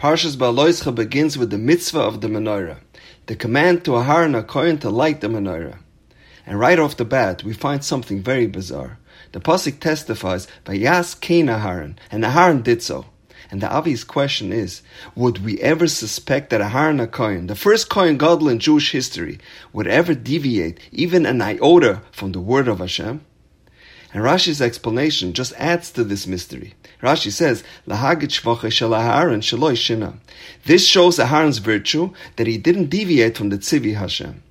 Parshas Ba'aloischa begins with the mitzvah of the menorah, the command to Aharon HaKohen to light the menorah. And right off the bat, we find something very bizarre. The pasuk testifies, "Vayas Cain Aharon," and Aharon did so. And the obvious question is, would we ever suspect that Aharon HaKohen, the first Kohen Gadol in Jewish history, would ever deviate even an iota from the word of Hashem? And Rashi's explanation just adds to this mystery. Rashi says. This shows Aharon's virtue that he didn't deviate from the tzivi Hashem.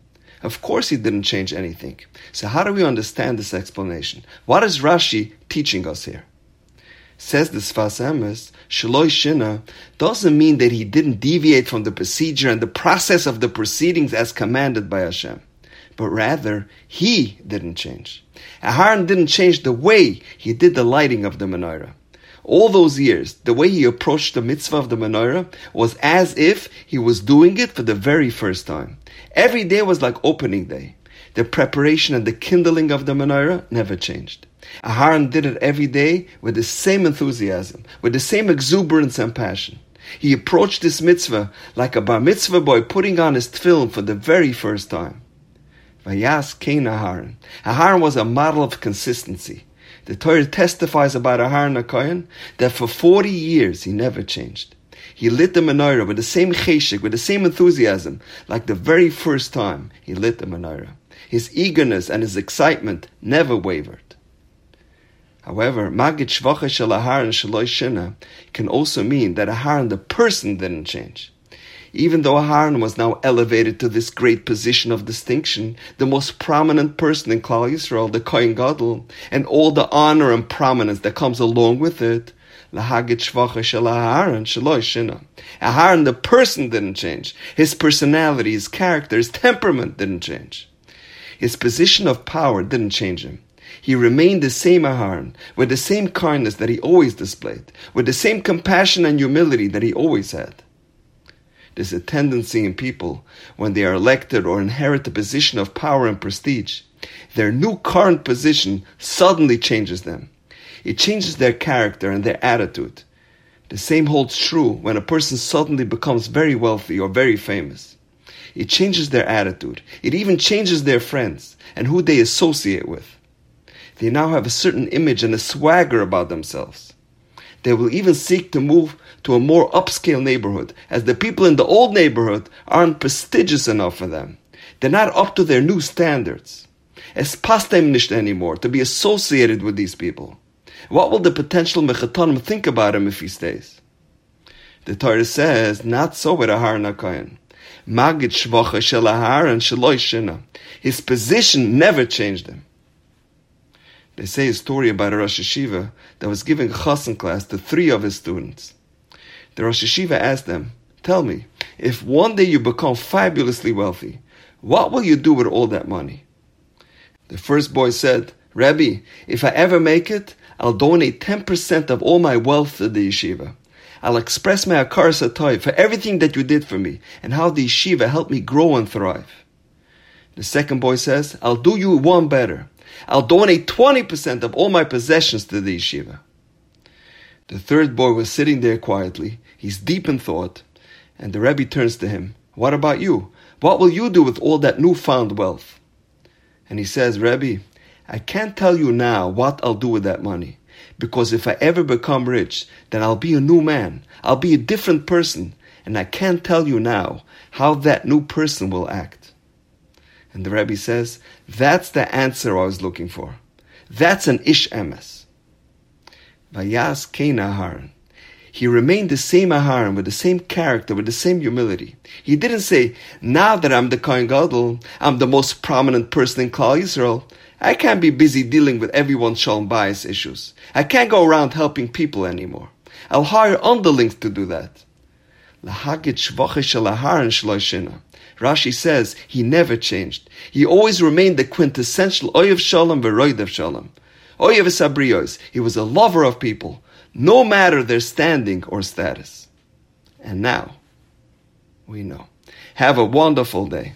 Of course, he didn't change anything. So, how do we understand this explanation? What is Rashi teaching us here? Says the Sfas Emes, Shina doesn't mean that he didn't deviate from the procedure and the process of the proceedings as commanded by Hashem, but rather he didn't change. Aharon didn't change the way he did the lighting of the menorah. All those years, the way he approached the mitzvah of the menorah was as if he was doing it for the very first time. Every day was like opening day. The preparation and the kindling of the menorah never changed. Aharon did it every day with the same enthusiasm, with the same exuberance and passion. He approached this mitzvah like a bar mitzvah boy putting on his tefillin for the very first time. Vayas Cain Aharon. Aharon was a model of consistency. The Torah testifies about Aharon HaKohen that for 40 years he never changed. He lit the menorah with the same cheshik, with the same enthusiasm, like the very first time he lit the menorah. His eagerness and his excitement never wavered. However, Magid Shvacha Shel Aharon Shaloi Shina can also mean that Aharon, the person, didn't change. Even though Aharon was now elevated to this great position of distinction, the most prominent person in Klal Yisrael, the Kohen Gadol, and all the honor and prominence that comes along with it. Aharon, the person, didn't change. His personality, his character, his temperament didn't change. His position of power didn't change him. He remained the same Aharon, with the same kindness that he always displayed, with the same compassion and humility that he always had. There's a tendency in people, when they are elected or inherit a position of power and prestige, their new current position suddenly changes them. It changes their character and their attitude. The same holds true when a person suddenly becomes very wealthy or very famous. It changes their attitude. It even changes their friends and who they associate with. They now have a certain image and a swagger about themselves. They will even seek to move to a more upscale neighborhood, as the people in the old neighborhood aren't prestigious enough for them. They're not up to their new standards. Es passt them anymore to be associated with these people. What will the potential mechatanim think about him if he stays? The Torah says, not so with Aharon HaKohen. Magid shvacha shel Aharon sheloi. His position never changed him. They say a story about a Rosh Yeshiva that was giving a chassan class to three of his students. The Rosh Yeshiva asked them, Tell me, if one day you become fabulously wealthy, what will you do with all that money? The first boy said, Rabbi, if I ever make it, I'll donate 10% of all my wealth to the yeshiva. I'll express my akar for everything that you did for me and how the yeshiva helped me grow and thrive. The second boy says, I'll do you one better. I'll donate 20% of all my possessions to the yeshiva. The third boy was sitting there quietly. He's deep in thought. And the Rebbe turns to him. What about you? What will you do with all that newfound wealth? And he says, Rebbe, I can't tell you now what I'll do with that money. Because if I ever become rich, then I'll be a new man. I'll be a different person. And I can't tell you now how that new person will act. And the Rebbe says, that's the answer I was looking for. That's an ish emes. Vayas Aharon. He remained the same Aharon with the same character, with the same humility. He didn't say, now that I'm the Kohen Gadol, I'm the most prominent person in Klal Yisrael, I can't be busy dealing with everyone's shalom bayis issues. I can't go around helping people anymore. I'll hire underlings to do that. Rashi says he never changed. He always remained the quintessential Oyev Shalom v'Roidev Shalom. Oyev Sabrios. He was a lover of people, no matter their standing or status. And now, we know. Have a wonderful day.